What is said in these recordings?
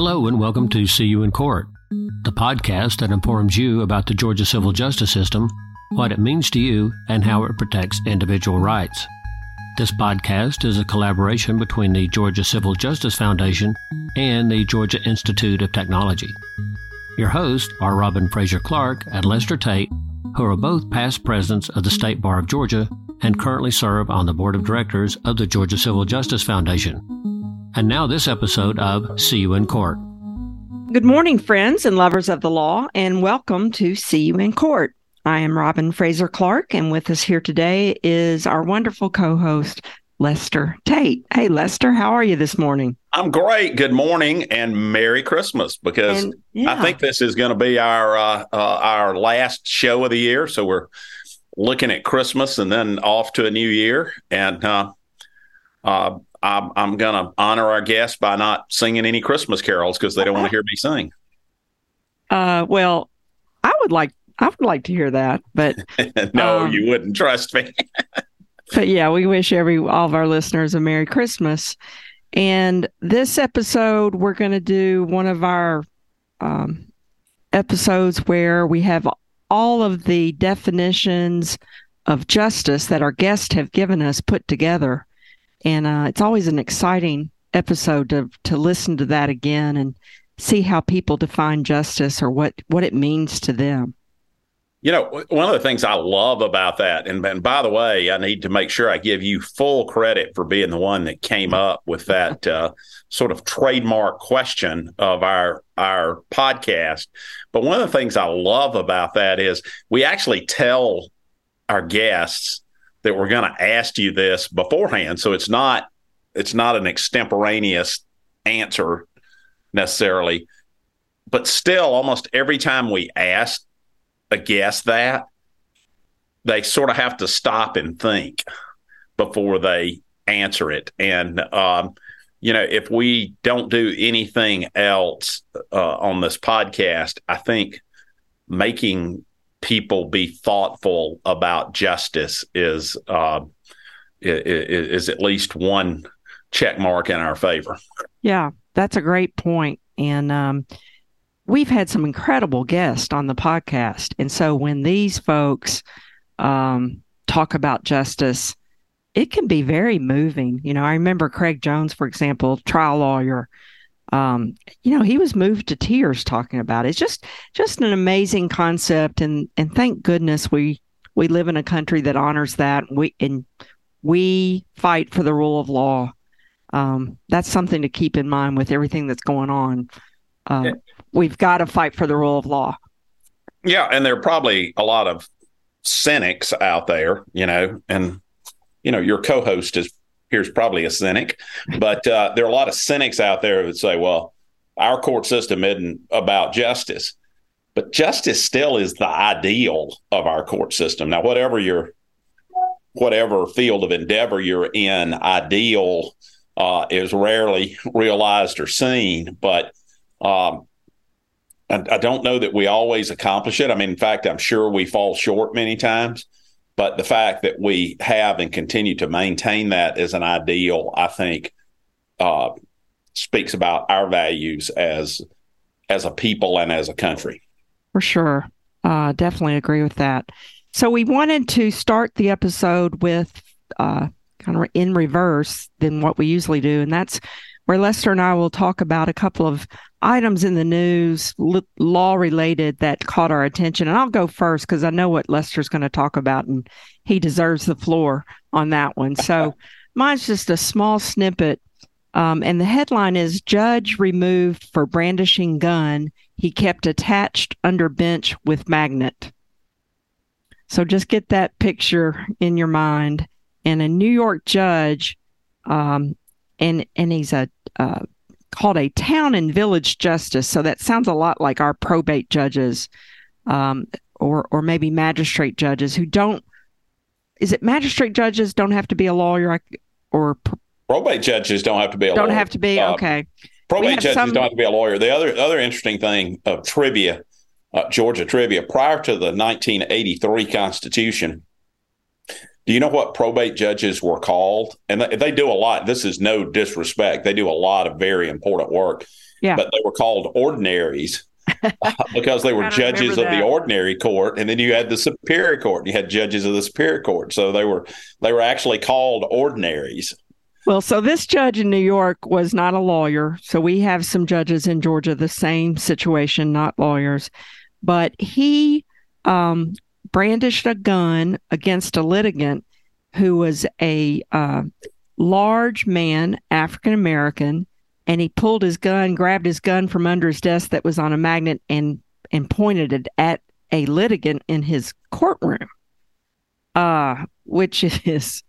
Hello, and welcome to See You in Court, the podcast that informs you about the Georgia civil justice system, what it means to you, and how it protects individual rights. This podcast is a collaboration between the Georgia Civil Justice Foundation and the Georgia Institute of Technology. Your hosts are Robin Frazer Clark and Lester Tate, who are both past presidents of the State Bar of Georgia and currently serve on the board of directors of the Georgia Civil Justice Foundation. And now, this episode of See You in Court. Good morning, friends and lovers of the law, and welcome to See You in Court. I am Robin Frazer Clark, and with us here today is our wonderful co host, Lester Tate. Hey, Lester, how are you this morning? I'm great. Good morning and Merry Christmas because and, yeah. I think this is going to be our uh, uh, our last show of the year. So we're looking at Christmas and then off to a new year. And uh, uh I'm, I'm going to honor our guests by not singing any Christmas carols because they don't want to hear me sing. Uh, well, I would like I would like to hear that, but no, um, you wouldn't. Trust me. but yeah, we wish every all of our listeners a Merry Christmas. And this episode, we're going to do one of our um, episodes where we have all of the definitions of justice that our guests have given us put together and uh, it's always an exciting episode to to listen to that again and see how people define justice or what what it means to them. You know, one of the things I love about that, and, and by the way, I need to make sure I give you full credit for being the one that came up with that uh, sort of trademark question of our our podcast. But one of the things I love about that is we actually tell our guests that we're going to ask you this beforehand. So it's not it's not an extemporaneous answer necessarily, but still, almost every time we ask a guest that, they sort of have to stop and think before they answer it. And um, you know, if we don't do anything else uh, on this podcast, I think making people be thoughtful about justice is uh, is, at least one check mark in our favor. Yeah, that's a great point. And um, we've had some incredible guests on the podcast. And so when these folks um, talk about justice, it can be very moving. You know, I remember Craig Jones, for example, trial lawyer, um, you know, he was moved to tears talking about it. It's just just an amazing concept, and and thank goodness we we live in a country that honors that. We and we fight for the rule of law. Um, that's something to keep in mind with everything that's going on. Uh, yeah. We've got to fight for the rule of law. Yeah, and there are probably a lot of cynics out there, you know, and you know your co-host is here's probably a cynic, but uh, there are a lot of cynics out there that say, well, our court system isn't about justice. But justice still is the ideal of our court system. Now, whatever your whatever field of endeavor you're in, ideal uh, is rarely realized or seen. But um, I, I, don't know that we always accomplish it. I mean, in fact, I'm sure we fall short many times. But the fact that we have and continue to maintain that as an ideal, I think, uh, speaks about our values as as a people and as a country. For sure, uh, definitely agree with that. So we wanted to start the episode with uh, kind of in reverse than what we usually do, and that's where Lester and I will talk about a couple of items in the news, law related, that caught our attention. And I'll go first because I know what Lester's going to talk about, and he deserves the floor on that one. So mine's just a small snippet. Um, and the headline is Judge removed for brandishing gun he kept attached under bench with magnet. So just get that picture in your mind. And a New York judge, um, and and he's a uh, called a town and village justice. So that sounds a lot like our probate judges, um, or or maybe magistrate judges who don't. Is it magistrate judges don't have to be a lawyer, or probate judges don't have to be a don't lawyer. have to be uh, okay. Probate judges some... don't have to be a lawyer. The other other interesting thing of trivia, uh, Georgia trivia, prior to the 1983 Constitution, Do you know what probate judges were called? And they, they do a lot. This is no disrespect. They do a lot of very important work. Yeah. But they were called ordinaries because they were judges of the ordinary court, and then you had the superior court. You had judges of the superior court, so they were they were actually called ordinaries. Well, so this judge in New York was not a lawyer. So we have some judges in Georgia, the same situation, not lawyers. But he um, brandished a gun against a litigant who was a uh, large man, African American, and he pulled his gun, grabbed his gun from under his desk that was on a magnet, and and pointed it at a litigant in his courtroom. Uh, which is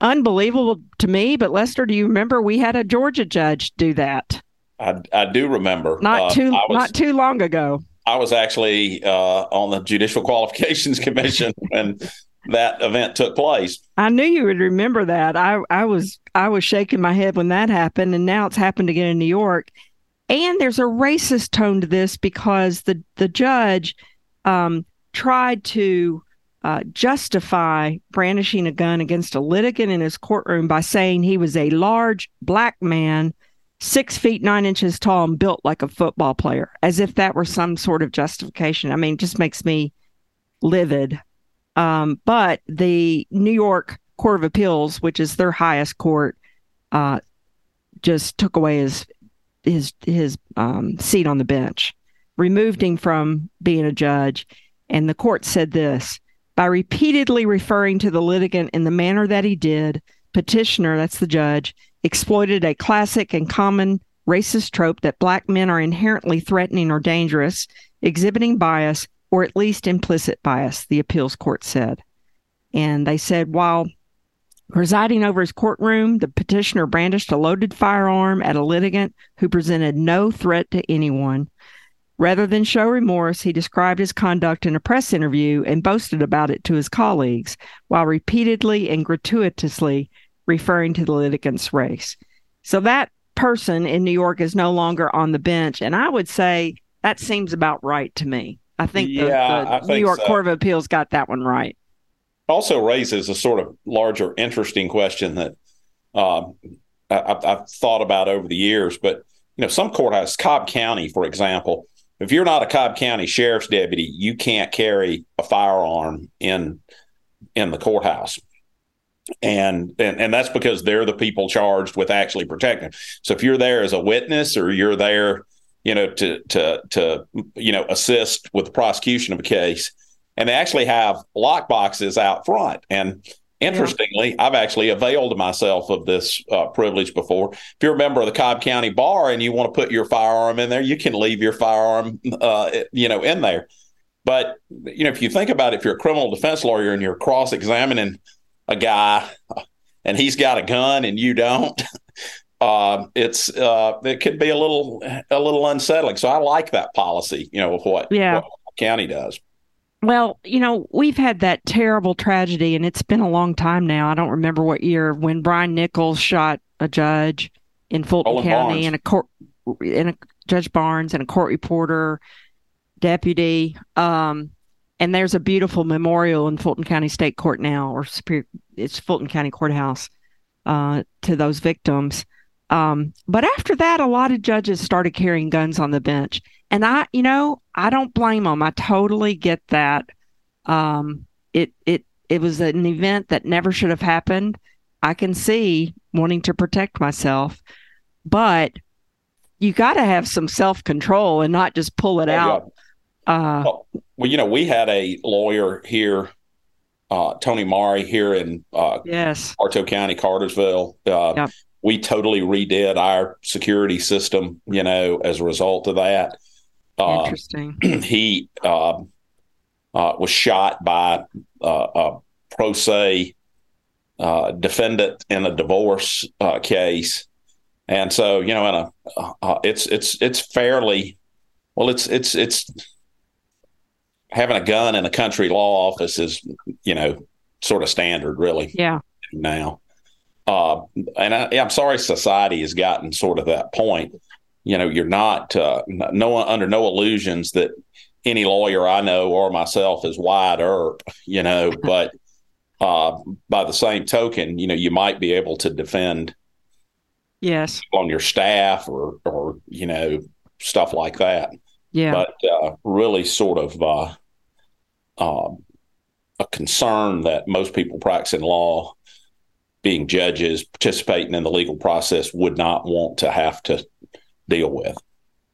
unbelievable to me. But Lester, do you remember we had a Georgia judge do that? I, I do remember. Not uh, too was, not too long ago. I was actually uh, on the Judicial Qualifications Commission when that event took place. I knew you would remember that. I, I was I was shaking my head when that happened, and now it's happened again in New York. And there's a racist tone to this because the the judge um, tried to uh, justify brandishing a gun against a litigant in his courtroom by saying he was a large black man six feet nine inches tall and built like a football player, as if that were some sort of justification. I mean, just makes me livid. Um, but the New York Court of Appeals, which is their highest court, uh, just took away his his his um, seat on the bench, removed him from being a judge, and the court said this by repeatedly referring to the litigant in the manner that he did. Petitioner, that's the judge, exploited a classic and common racist trope that black men are inherently threatening or dangerous, exhibiting bias, or at least implicit bias, the appeals court said. And they said while presiding over his courtroom, the petitioner brandished a loaded firearm at a litigant who presented no threat to anyone. Rather than show remorse, he described his conduct in a press interview and boasted about it to his colleagues, while repeatedly and gratuitously referring to the litigant's race. So that person in New York is no longer on the bench. And I would say that seems about right to me. I think the, yeah, the I New think York so. Court of Appeals got that one right. Also raises a sort of larger, interesting question that um, I, have thought about over the years. But you know, some courthouse, Cobb County, for example, if you're not a Cobb County sheriff's deputy, you can't carry a firearm in in the courthouse and, and and that's because they're the people charged with actually protecting. So if you're there as a witness or you're there, you know, to to to you know assist with the prosecution of a case, and they actually have lock boxes out front. And interestingly. I've actually availed myself of this uh, privilege before. If you're a member of the Cobb County Bar and you want to put your firearm in there, you can leave your firearm, uh, you know, in there. But you know, if you think about it, if you're a criminal defense lawyer and you're cross-examining a guy and he's got a gun and you don't, uh, it's uh, it could be a little a little unsettling. So I like that policy, you know, of what, yeah. what county does. Well, you know, we've had that terrible tragedy, and it's been a long time now. I don't remember what year when Brian Nichols shot a judge in Fulton County Barnes. and a court in a Judge Barnes and a court reporter deputy. Um, and there's a beautiful memorial in Fulton County State Court now, or Superior, it's Fulton County Courthouse, uh, to those victims. Um, but after that, a lot of judges started carrying guns on the bench, and I, you know, I don't blame them. I totally get that. Um, it it it was an event that never should have happened. I can see wanting to protect myself, but you got to have some self control and not just pull it oh, out. Uh, well, well, you know, we had a lawyer here, uh, Tony Mari, here in uh, yes, Bartow County, Cartersville. Uh, yep. We totally redid our security system, you know, as a result of that. Uh, Interesting. he um, uh, was shot by uh, a pro se uh, defendant in a divorce uh, case, and so you know, in a uh, it's it's it's fairly well, it's it's it's having a gun in a country law office is, you know, sort of standard, really. Yeah. Now, uh, and I, am sorry, society has gotten sort of that point. You know, you're not uh, no under no illusions that any lawyer I know or myself is Wyatt Earp. You know, but uh, by the same token, you know, you might be able to defend yes on your staff or or you know stuff like that. Yeah. But uh, really, sort of uh, uh, a concern that most people practicing law, being judges, participating in the legal process, would not want to have to deal with.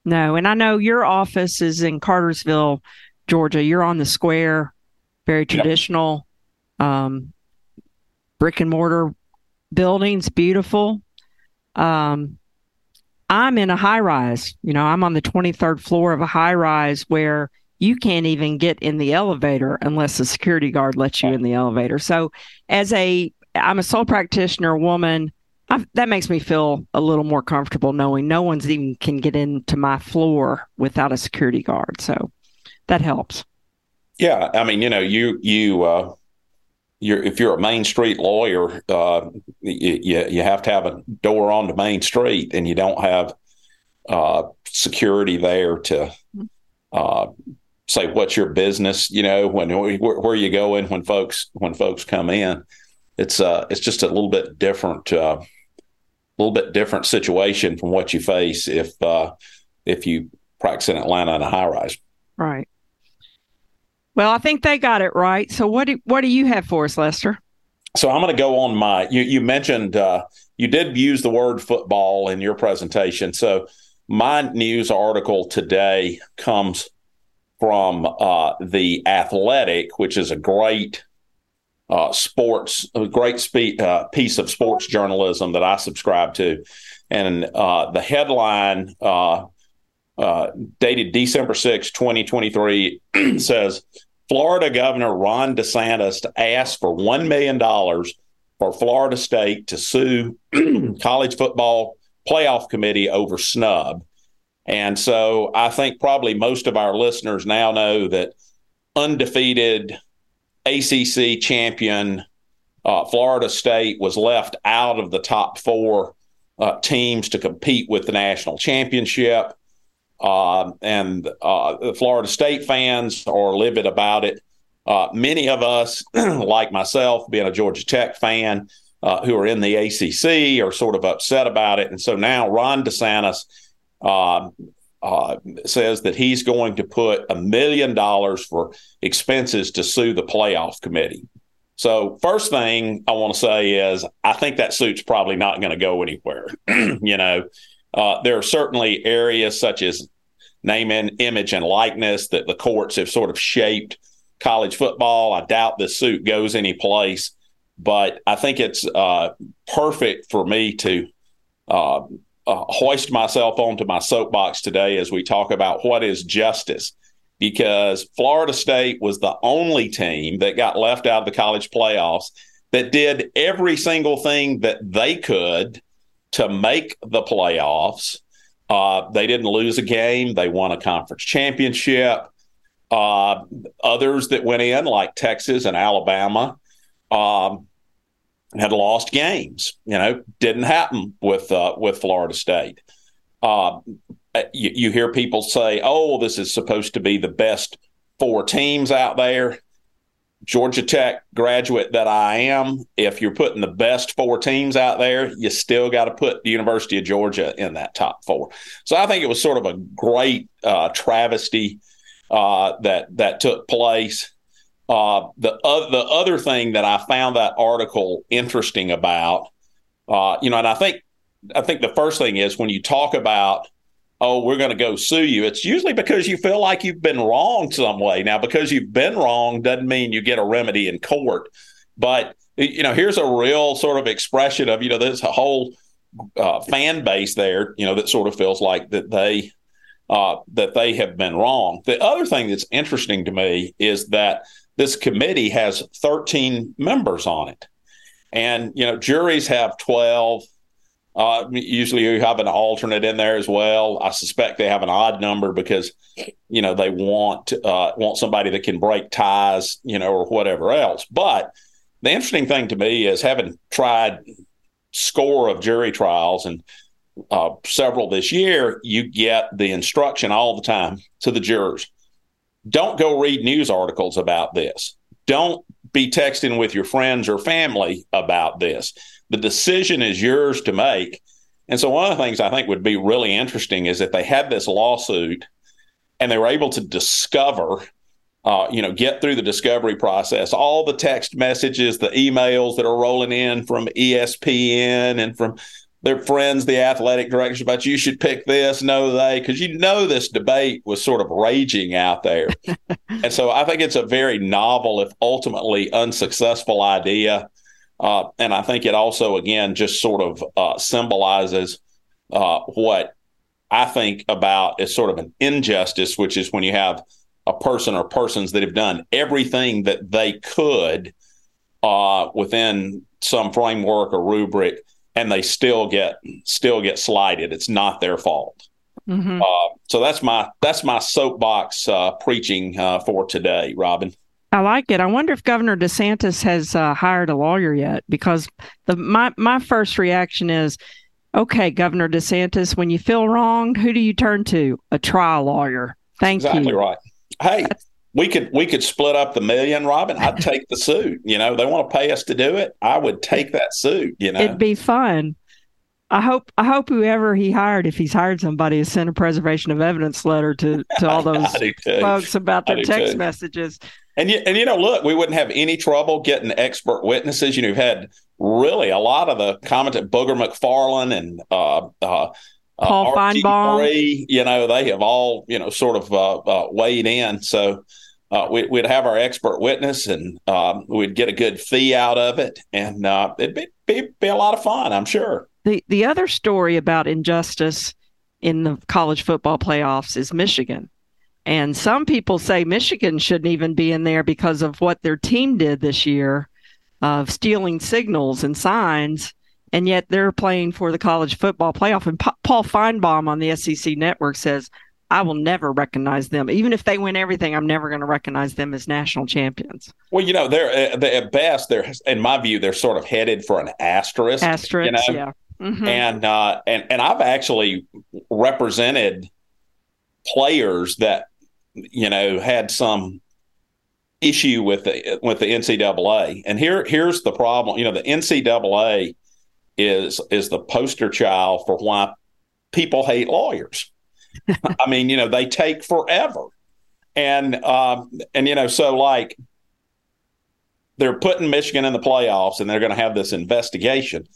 No, and I know your office is in Cartersville, Georgia. You're on the square, very traditional, yep. um, brick and mortar buildings, beautiful. Um, I'm in a high rise. You know, I'm on the 23rd floor of a high rise where you can't even get in the elevator unless the security guard lets you in the elevator. So, as a I'm a sole practitioner woman, I've, that makes me feel a little more comfortable knowing no one's even can get into my floor without a security guard. So, that helps. Yeah, I mean, you know, you you uh, you're if you're a Main Street lawyer, uh, you you have to have a door on the Main Street, and you don't have uh, security there to uh, say what's your business. You know, when where, where you going when folks when folks come in, it's uh it's just a little bit different, a uh, little bit different situation from what you face if uh, if you practice in Atlanta in a high rise. Right. Well, I think they got it right. So what do what do you have for us, Lester? So I'm going to go on my. You, you mentioned uh, you did use the word football in your presentation. So my news article today comes from uh, the Athletic, which is a great uh, sports, a great spe- uh, piece of sports journalism that I subscribe to, and uh, the headline. Uh, dated December 6, 2023, says Florida Governor Ron DeSantis asked for $1 million for Florida State to sue college football playoff committee over snub. And so I think probably most of our listeners now know that undefeated ACC champion uh, Florida State was left out of the top four uh, teams to compete with the national championship. Uh, and uh, Florida State fans are livid about it. Uh, many of us, like myself, being a Georgia Tech fan, uh, who are in the ACC, are sort of upset about it. And so now Ron DeSantis uh, uh, says that he's going to put a million dollars for expenses to sue the playoff committee. So, first thing I want to say is I think that suit's probably not going to go anywhere. you know, uh, there are certainly areas such as name and image and likeness that the courts have sort of shaped college football. I doubt this suit goes any place, but I think it's uh, perfect for me to uh, uh, hoist myself onto my soapbox today as we talk about what is justice. Because Florida State was the only team that got left out of the college playoffs that did every single thing that they could to make the playoffs uh, they didn't lose a game. They won a conference championship. Uh, others that went in, like Texas and Alabama, um, had lost games. You know, didn't happen with uh, with Florida State. Uh, you, you hear people say, "Oh, this is supposed to be the best four teams out there." Georgia Tech graduate that I am, if you're putting the best four teams out there, you still got to put the University of Georgia in that top four. So I think it was sort of a great uh, travesty uh, that that took place. Uh, the uh, the other thing that I found that article interesting about, uh, you know, and I think I think the first thing is when you talk about oh, we're going to go sue you. It's usually because you feel like you've been wrong some way. Now, because you've been wrong doesn't mean you get a remedy in court. But, you know, here's a real sort of expression of, you know, there's a whole uh, fan base there, you know, that sort of feels like that they uh, that they have been wrong. The other thing that's interesting to me is that this committee has 13 members on it. And, you know, juries have 12, uh, usually you have an alternate in there as well. I suspect they have an odd number because, you know, they want uh, want somebody that can break ties, you know, or whatever else. But the interesting thing to me is having tried score of jury trials and uh, several this year, you get the instruction all the time to the jurors: don't go read news articles about this. Don't be texting with your friends or family about this. The decision is yours to make. And so, one of the things I think would be really interesting is that they had this lawsuit and they were able to discover, uh, you know, get through the discovery process, all the text messages, the emails that are rolling in from ESPN and from their friends, the athletic directors, about you should pick this, no, they, because you know this debate was sort of raging out there. and so I think it's a very novel, if ultimately unsuccessful idea. Uh, and I think it also, again, just sort of uh, symbolizes uh, what I think about as sort of an injustice, which is when you have a person or persons that have done everything that they could uh, within some framework or rubric and they still get still get slighted. It's not their fault. Mm-hmm. Uh, so that's my that's my soapbox uh, preaching uh, for today, Robin. I like it. I wonder if Governor DeSantis has uh, hired a lawyer yet, because the my my first reaction is, okay, Governor DeSantis, when you feel wronged, who do you turn to? A trial lawyer. Thank exactly you. Exactly right. Hey, that's, we could we could split up the million, Robin. I'd take the suit. You know, they want to pay us to do it. I would take that suit. You know, it'd be fun. I hope I hope whoever he hired, if he's hired somebody, has sent a preservation of evidence letter to to all those folks about their text too. messages. And you, and you know, look, we wouldn't have any trouble getting expert witnesses. You know, you've had really a lot of the commented Booger McFarland and uh, uh, Paul uh, Finebaum. You know, they have all you know sort of uh, uh, weighed in. So uh, we, would have our expert witness and um, we'd get a good fee out of it. And uh, it'd be, be, be, a lot of fun, I'm sure. The, the other story about injustice in the college football playoffs is Michigan. And some people say Michigan shouldn't even be in there because of what their team did this year of stealing signals and signs. And yet they're playing for the college football playoff. And Paul Finebaum on the SEC network says, I will never recognize them. Even if they win everything, I'm never going to recognize them as national champions. Well, you know, they're, uh, they at best, they're in my view, they're sort of headed for an asterisk. Asterisk, you know? yeah. Mm-hmm. And uh, and and I've actually represented players that you know had some issue with the with the NCAA. And here here's the problem. You know, the NCAA is is the poster child for why people hate lawyers. I mean, you know, they take forever. And um, and you know, so like they're putting Michigan in the playoffs and they're going to have this investigation.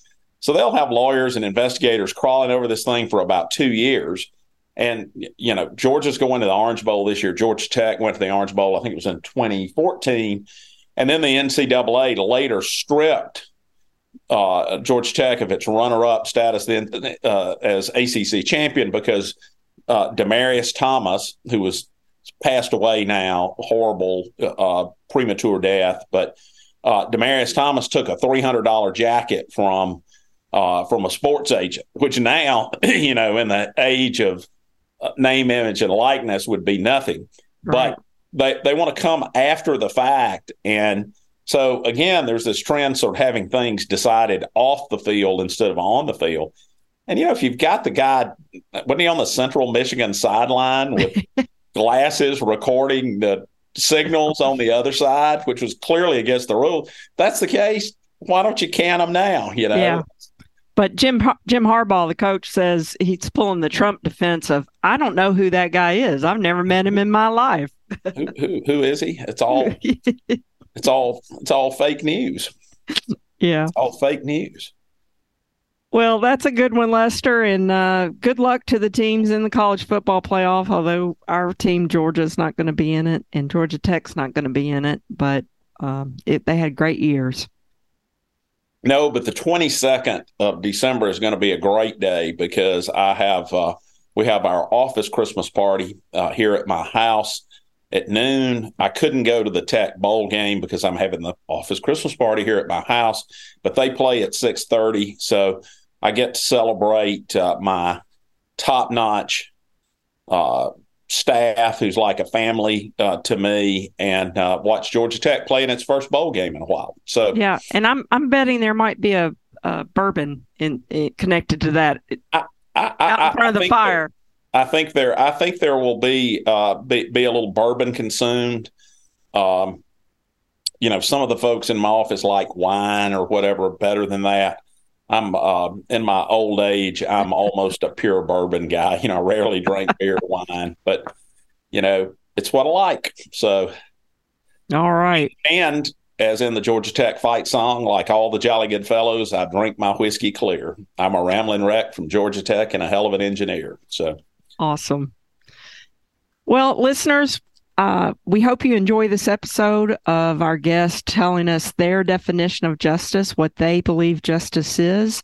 So they'll have lawyers and investigators crawling over this thing for about two years. And, you know, Georgia's going to the Orange Bowl this year. Georgia Tech went to the Orange Bowl, I think it was in 2014. And then the NCAA later stripped uh, Georgia Tech of its runner up status then uh, as ACC champion because uh, Demaryius Thomas, who was passed away now, horrible uh, premature death, but uh, Demaryius Thomas took a three hundred dollar jacket from uh, from a sports agent, which now you know in the age of name, image, and likeness would be nothing. Right. But they they want to come after the fact and. So again, there's this trend sort of having things decided off the field instead of on the field. And you know, if you've got the guy, wasn't he on the Central Michigan sideline with glasses recording the signals on the other side, which was clearly against the rule? That's the case. Why don't you can them now? You know. Yeah. But Jim Jim Harbaugh, the coach, says he's pulling the Trump defense of I don't know who that guy is. I've never met him in my life. who, who who is he? It's all it's all it's all fake news. Yeah, it's all fake news. Well, that's a good one, Lester, and uh, good luck to the teams in the college football playoff. Although our team, Georgia's not going to be in it, and Georgia Tech's not going to be in it, but um, it, they had great years. No, but the 22nd of December is going to be a great day because I have uh, we have our office Christmas party uh, here at my house at noon. I couldn't go to the Tech bowl game because I'm having the office Christmas party here at my house, but they play at 6:30, so I get to celebrate uh, my top notch uh, staff, who's like a family uh, to me, and uh, watch Georgia Tech play in its first bowl game in a while. So yeah, and I'm I'm betting there might be a, a bourbon in, in, connected to that. I, I, I, out in front of the fire. I think there I think there will be uh, be, be a little bourbon consumed. Um, you know, some of the folks in my office like wine or whatever better than that. I'm uh, in my old age. I'm almost a pure bourbon guy. You know, I rarely drink beer or wine, but you know, it's what I like. So, all right. And as in the Georgia Tech fight song, like all the jolly good fellows, I drink my whiskey clear. I'm a rambling wreck from Georgia Tech and a hell of an engineer. So awesome. Well, listeners, uh, we hope you enjoy this episode of our guest telling us their definition of justice, what they believe justice is.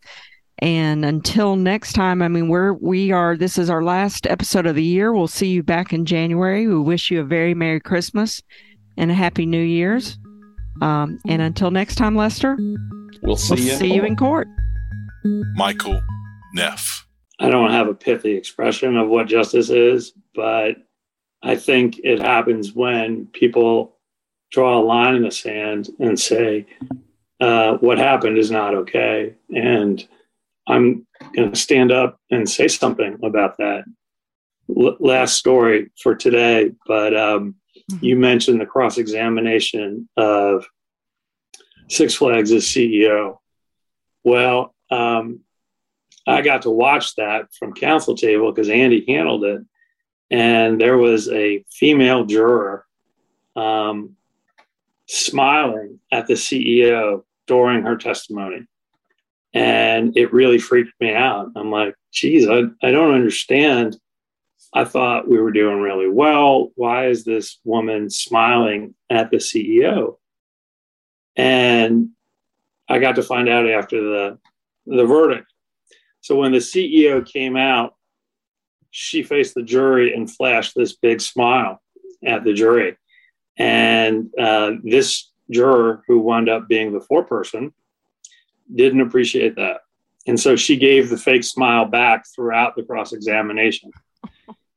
And until next time, I mean, we're, we are, this is our last episode of the year. We'll see you back in January. We wish you a very Merry Christmas and a Happy New Year's. Um, and until next time, Lester, we'll see, we'll you, see you in court. Michael Neff. I don't have a pithy expression of what justice is, but I think it happens when people draw a line in the sand and say, uh, what happened is not okay. And I'm going to stand up and say something about that. L- last story for today, but um, mm-hmm. you mentioned the cross examination of Six Flags' CEO. Well, um, I got to watch that from counsel table because Andy handled it and there was a female juror um, smiling at the CEO during her testimony. And it really freaked me out. I'm like, geez, I, I don't understand. I thought we were doing really well. Why is this woman smiling at the CEO? And I got to find out after the the verdict. So when the CEO came out she faced the jury and flashed this big smile at the jury. And uh, this juror, who wound up being the foreperson, didn't appreciate that. And so she gave the fake smile back throughout the cross examination.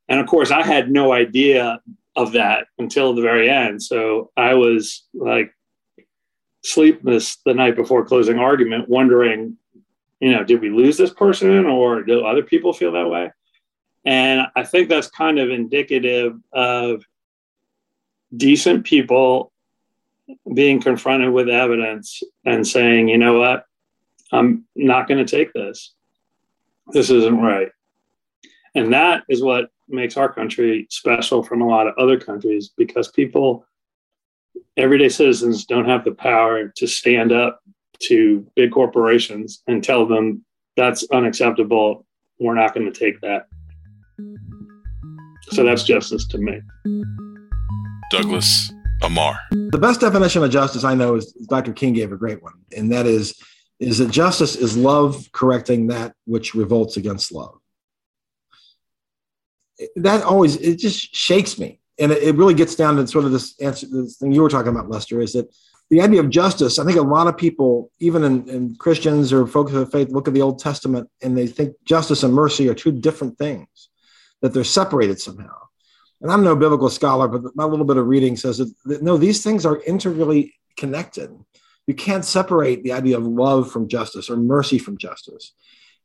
And of course, I had no idea of that until the very end. So I was like sleepless the night before closing argument, wondering, you know, did we lose this person or do other people feel that way? And I think that's kind of indicative of decent people being confronted with evidence and saying, you know what, I'm not going to take this. This isn't right. And that is what makes our country special from a lot of other countries because people, everyday citizens, don't have the power to stand up to big corporations and tell them that's unacceptable. We're not going to take that. So that's justice to me. Douglas Ammar. The best definition of justice I know is Dr. King gave a great one, and that is is that justice is love correcting that which revolts against love. That always it just shakes me, and it, it really gets down to sort of this answer. This thing you were talking about, Lester, is that the idea of justice. I think a lot of people, even in, in Christians or folks of faith, look at the Old Testament and they think justice and mercy are two different things that they're separated somehow. And I'm no biblical scholar, but my little bit of reading says that, that no, these things are integrally connected. You can't separate the idea of love from justice or mercy from justice.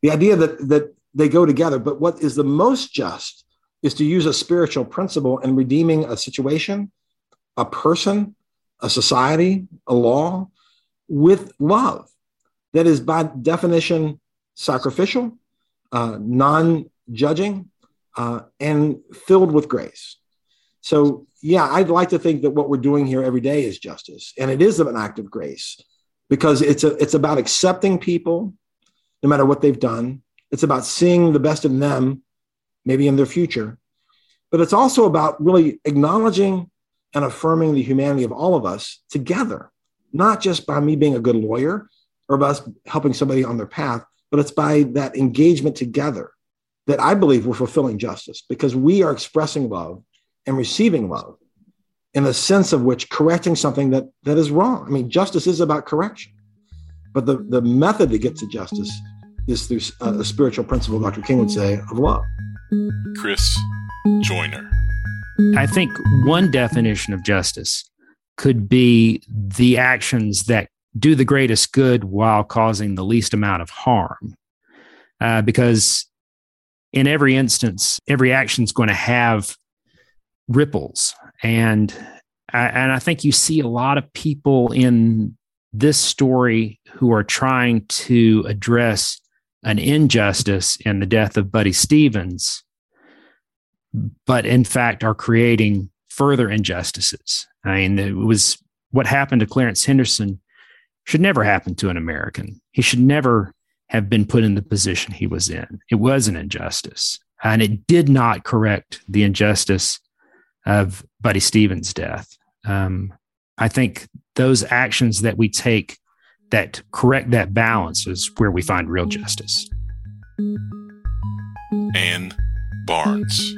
The idea that that they go together. But what is the most just is to use a spiritual principle in redeeming a situation, a person, a society, a law with love that is by definition sacrificial, uh, non judging, uh, and filled with grace. So, yeah, I'd like to think that what we're doing here every day is justice, and it is an act of grace because it's a, it's about accepting people, no matter what they've done. It's about seeing the best in them, maybe in their future, but it's also about really acknowledging and affirming the humanity of all of us together, not just by me being a good lawyer or by us helping somebody on their path, but it's by that engagement together that I believe we're fulfilling justice because we are expressing love and receiving love in the sense of which correcting something that, that is wrong. I mean, justice is about correction, but the, the method to get to justice is through a, a spiritual principle, Dr. King would say, of love. Chris Joyner. I think one definition of justice could be the actions that do the greatest good while causing the least amount of harm. Uh, because in every instance, every action is going to have ripples. And and I think you see a lot of people in this story who are trying to address an injustice in the death of Buddy Stevens, but in fact are creating further injustices. I mean, it was what happened to Clarence Henderson should never happen to an American. He should never have been put in the position he was in. It was an injustice, and it did not correct the injustice of Buddy Stevens' death. Um, I think those actions that we take that correct that balance is where we find real justice. Ann Barnes.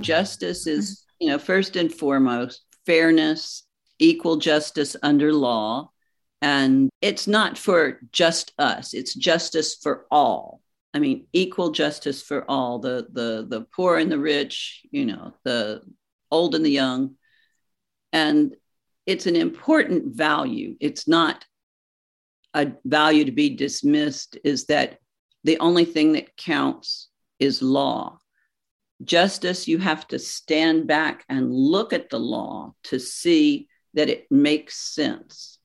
Justice is, you know, first and foremost, fairness, equal justice under law. And it's not for just us, it's justice for all. I mean, equal justice for all the the the poor and the rich, you know, the old and the young. And it's an important value. It's not a value to be dismissed, is that the only thing that counts is law. Justice, you have to stand back and look at the law to see that it makes sense.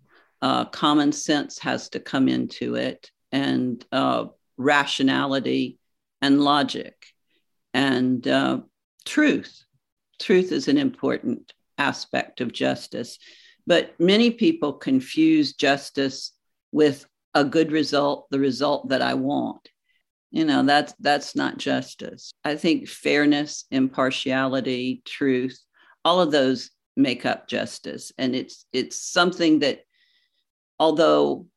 Uh, common sense has to come into it, and uh, rationality and logic and uh, truth. Truth is an important aspect of justice. But many people confuse justice with a good result, the result that I want. You know, that's that's not justice. I think fairness, impartiality, truth, all of those make up justice. And it's it's something that although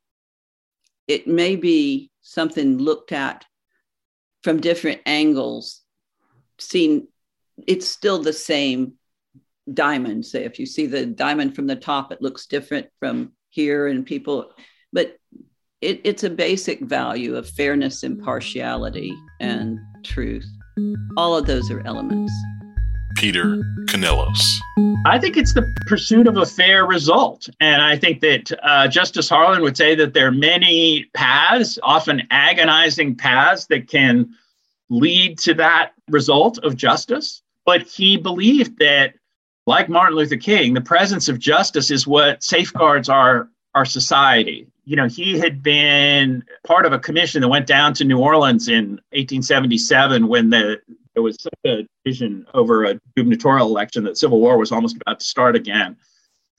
it may be something looked at from different angles, seen it's still the same diamond. Say, if you see the diamond from the top, it looks different from here, and people, but it, it's a basic value of fairness, impartiality, and truth. All of those are elements. Peter Canellos. I think it's the pursuit of a fair result. And I think that uh, Justice Harlan would say that there are many paths, often agonizing paths, that can lead to that result of justice. But he believed that like Martin Luther King, the presence of justice is what safeguards our, our society. You know, he had been part of a commission that went down to New Orleans in 1877 when the, there was such a division over a gubernatorial election that civil war was almost about to start again.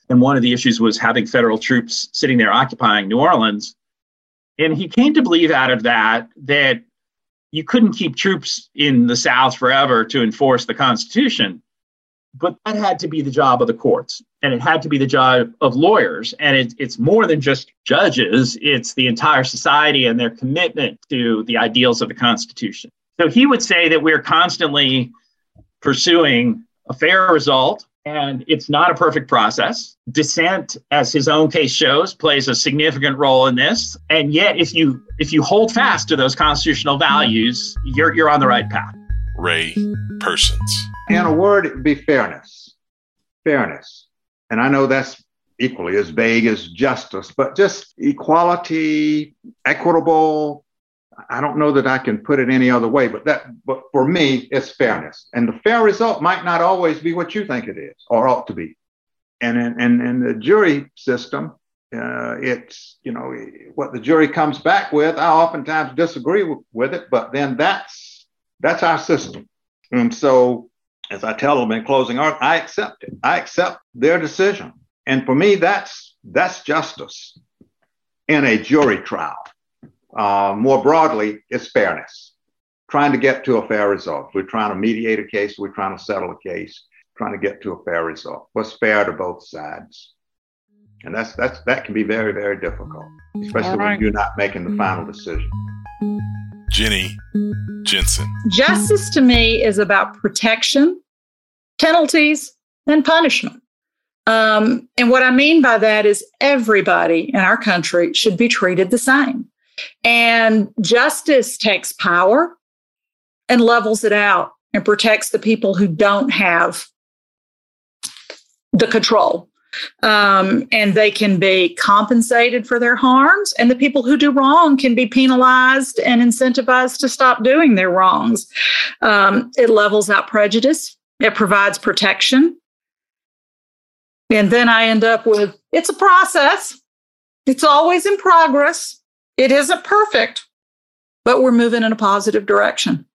And one of the issues was having federal troops sitting there occupying New Orleans. And he came to believe out of that that you couldn't keep troops in the South forever to enforce the Constitution but that had to be the job of the courts and it had to be the job of lawyers and it, it's more than just judges it's the entire society and their commitment to the ideals of the constitution so he would say that we're constantly pursuing a fair result and it's not a perfect process dissent as his own case shows plays a significant role in this and yet if you if you hold fast to those constitutional values you're you're on the right path ray persons in a word, it would be fairness. Fairness. And I know that's equally as vague as justice, but just equality, equitable. I don't know that I can put it any other way, but that, but for me, it's fairness. And the fair result might not always be what you think it is or ought to be. And in, in, in the jury system, uh, it's you know what the jury comes back with. I oftentimes disagree with, with it, but then that's that's our system. And so as I tell them in closing art, I accept it. I accept their decision. And for me, that's that's justice in a jury trial. Uh, more broadly, it's fairness. Trying to get to a fair result. We're trying to mediate a case. We're trying to settle a case. Trying to get to a fair result. What's fair to both sides? And that's that's that can be very very difficult, especially right. when you're not making the final decision. Jenny Jensen. Justice to me is about protection, penalties, and punishment. Um, and what I mean by that is everybody in our country should be treated the same. And justice takes power and levels it out and protects the people who don't have the control um, and they can be compensated for their harms. And the people who do wrong can be penalized and incentivized to stop doing their wrongs. Um, it levels out prejudice, it provides protection. And then I end up with it's a process. It's always in progress. It isn't perfect, but we're moving in a positive direction.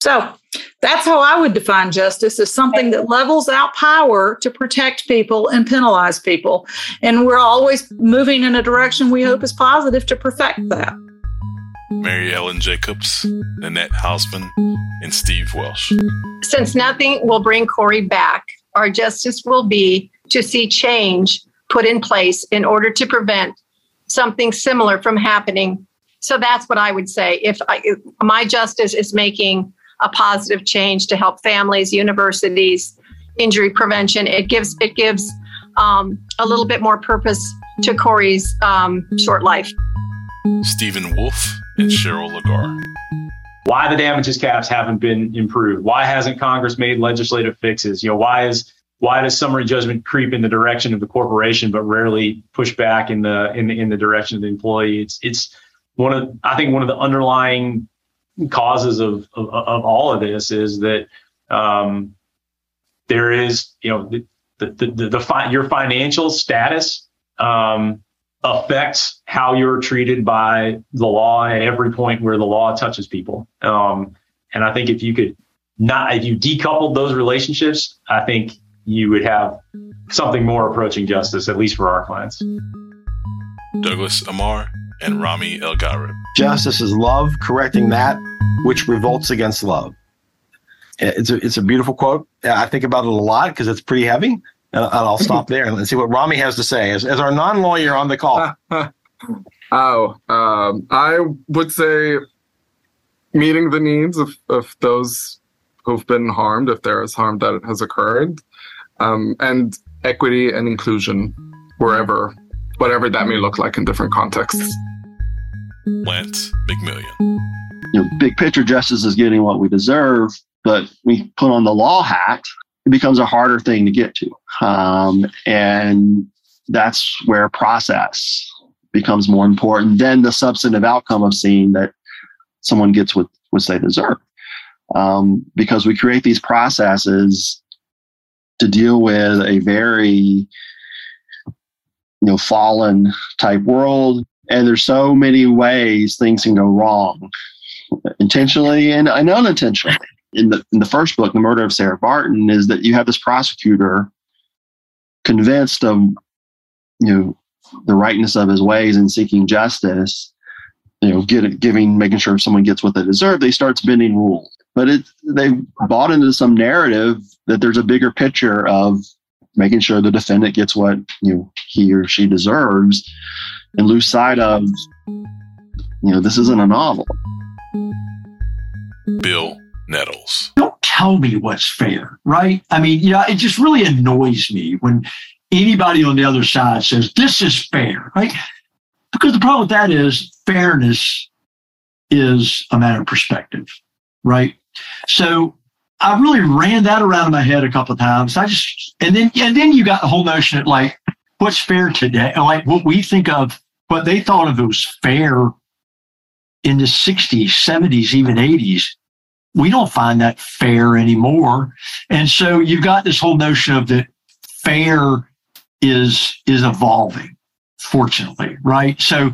So that's how I would define justice as something that levels out power to protect people and penalize people. And we're always moving in a direction we hope is positive to perfect that. Mary Ellen Jacobs, Nanette Hausman, and Steve Welsh. Since nothing will bring Corey back, our justice will be to see change put in place in order to prevent something similar from happening. So that's what I would say. If, I, if my justice is making a positive change to help families, universities, injury prevention, it gives it gives um, a little bit more purpose to Corey's um, short life. Stephen Wolf and Cheryl Lagar. Why the damages caps haven't been improved? Why hasn't Congress made legislative fixes? You know, why is why does summary judgment creep in the direction of the corporation but rarely push back in the in the in the direction of the employee? It's it's one of I think one of the underlying causes of of, of all of this is that um, there is you know the the the, the, fi- your financial status um, affects how you're treated by the law at every point where the law touches people. Um, and I think if you could not, if you decoupled those relationships, I think you would have something more approaching justice, at least for our clients. Douglas Ammar and Rami El Garib. Justice is love correcting that which revolts against love. It's a, it's a beautiful quote. I think about it a lot because it's pretty heavy. And I'll stop there and see what Rami has to say as, as our non lawyer on the call. oh, um, I would say meeting the needs of, of those who've been harmed, if there is harm that has occurred, um, and equity and inclusion wherever, whatever that may look like in different contexts. Lance McMillian. You know, big picture justice is getting what we deserve, but we put on the law hat it becomes a harder thing to get to. Um, and that's where process becomes more important than the substantive outcome of seeing that someone gets what, what they deserve. Um, because we create these processes to deal with a very you know fallen type world and there's so many ways things can go wrong intentionally and, and unintentionally in the in the first book, The Murder of Sarah Barton, is that you have this prosecutor convinced of you know the rightness of his ways and seeking justice, you know, giving making sure someone gets what they deserve, they starts bending rules. But it they bought into some narrative that there's a bigger picture of making sure the defendant gets what you know he or she deserves and lose sight of you know this isn't a novel. Bill Nettles. Don't tell me what's fair, right? I mean, you know, it just really annoys me when anybody on the other side says this is fair, right? Because the problem with that is fairness is a matter of perspective, right? So I really ran that around in my head a couple of times. I just and then and then you got the whole notion that like what's fair today, and like what we think of, what they thought of was fair in the 60s, 70s, even 80s we don't find that fair anymore. And so you've got this whole notion of that fair is is evolving, fortunately, right? So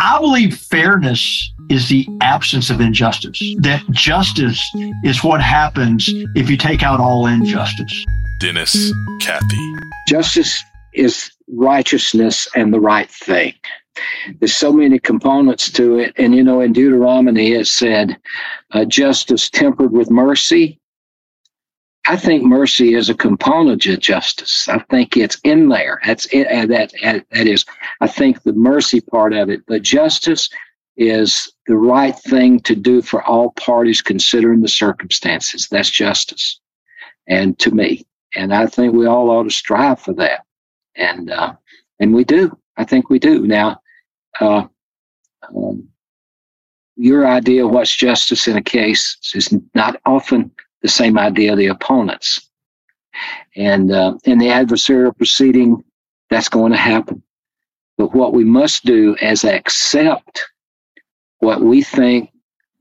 I believe fairness is the absence of injustice. That justice is what happens if you take out all injustice. Dennis Kathy. Justice is righteousness and the right thing. There's so many components to it. And, you know, in Deuteronomy, it said, uh, justice tempered with mercy. I think mercy is a component of justice. I think it's in there. That's it. Uh, that, uh, that is, I think the mercy part of it. But justice is the right thing to do for all parties considering the circumstances. That's justice. And to me, and I think we all ought to strive for that. And, uh, and we do. I think we do. Now, uh, um, your idea of what's justice in a case is not often the same idea of the opponent's. And uh, in the adversarial proceeding, that's going to happen. But what we must do is accept what we think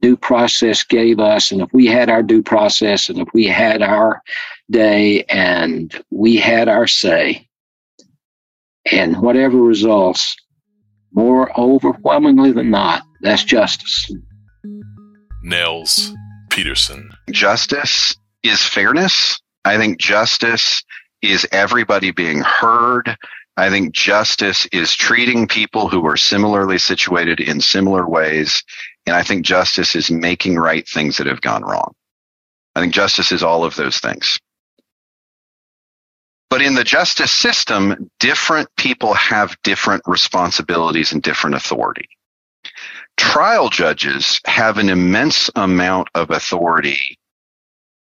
due process gave us, and if we had our due process, and if we had our day, and we had our say, and whatever results, more overwhelmingly than not, that's justice. Nels Peterson. Justice is fairness. I think justice is everybody being heard. I think justice is treating people who are similarly situated in similar ways. And I think justice is making right things that have gone wrong. I think justice is all of those things. But in the justice system, different people have different responsibilities and different authority. Trial judges have an immense amount of authority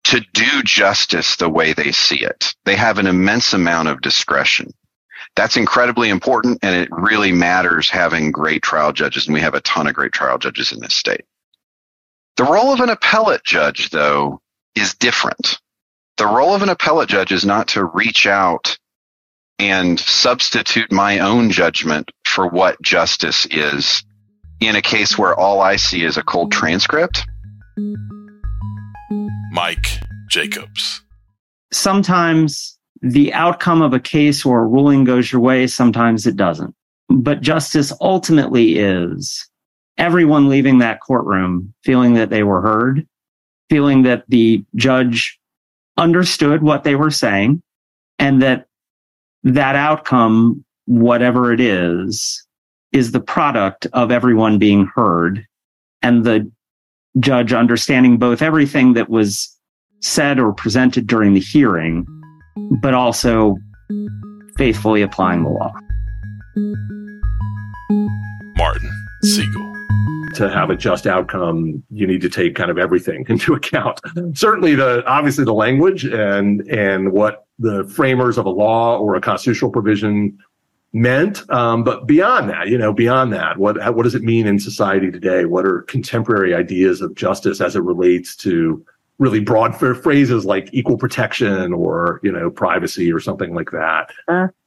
to do justice the way they see it. They have an immense amount of discretion. That's incredibly important and it really matters having great trial judges and we have a ton of great trial judges in this state. The role of an appellate judge though is different. The role of an appellate judge is not to reach out and substitute my own judgment for what justice is in a case where all I see is a cold transcript. Mike Jacobs. Sometimes the outcome of a case or a ruling goes your way, sometimes it doesn't. But justice ultimately is everyone leaving that courtroom feeling that they were heard, feeling that the judge understood what they were saying, and that that outcome, whatever it is, is the product of everyone being heard and the judge understanding both everything that was said or presented during the hearing, but also faithfully applying the law. Martin Siegel. To have a just outcome, you need to take kind of everything into account. Certainly, the obviously the language and and what the framers of a law or a constitutional provision meant. Um, but beyond that, you know, beyond that, what what does it mean in society today? What are contemporary ideas of justice as it relates to really broad phrases like equal protection or you know privacy or something like that?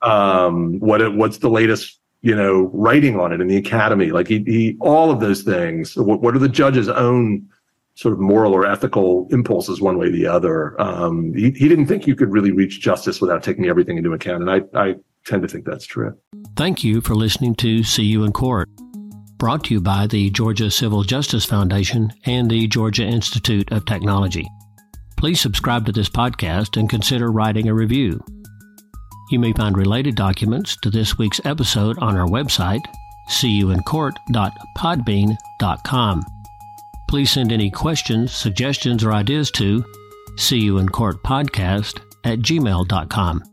Um, what what's the latest you know writing on it in the academy? Like he, he all of those things. What, what are the judge's own sort of moral or ethical impulses one way or the other. Um, he, he didn't think you could really reach justice without taking everything into account. And I, I tend to think that's true. Thank you for listening to See You in Court, brought to you by the Georgia Civil Justice Foundation and the Georgia Institute of Technology. Please subscribe to this podcast and consider writing a review. You may find related documents to this week's episode on our website, seeyouincourt.podbean.com. Please send any questions, suggestions, or ideas to see you in court podcast at gmail.com.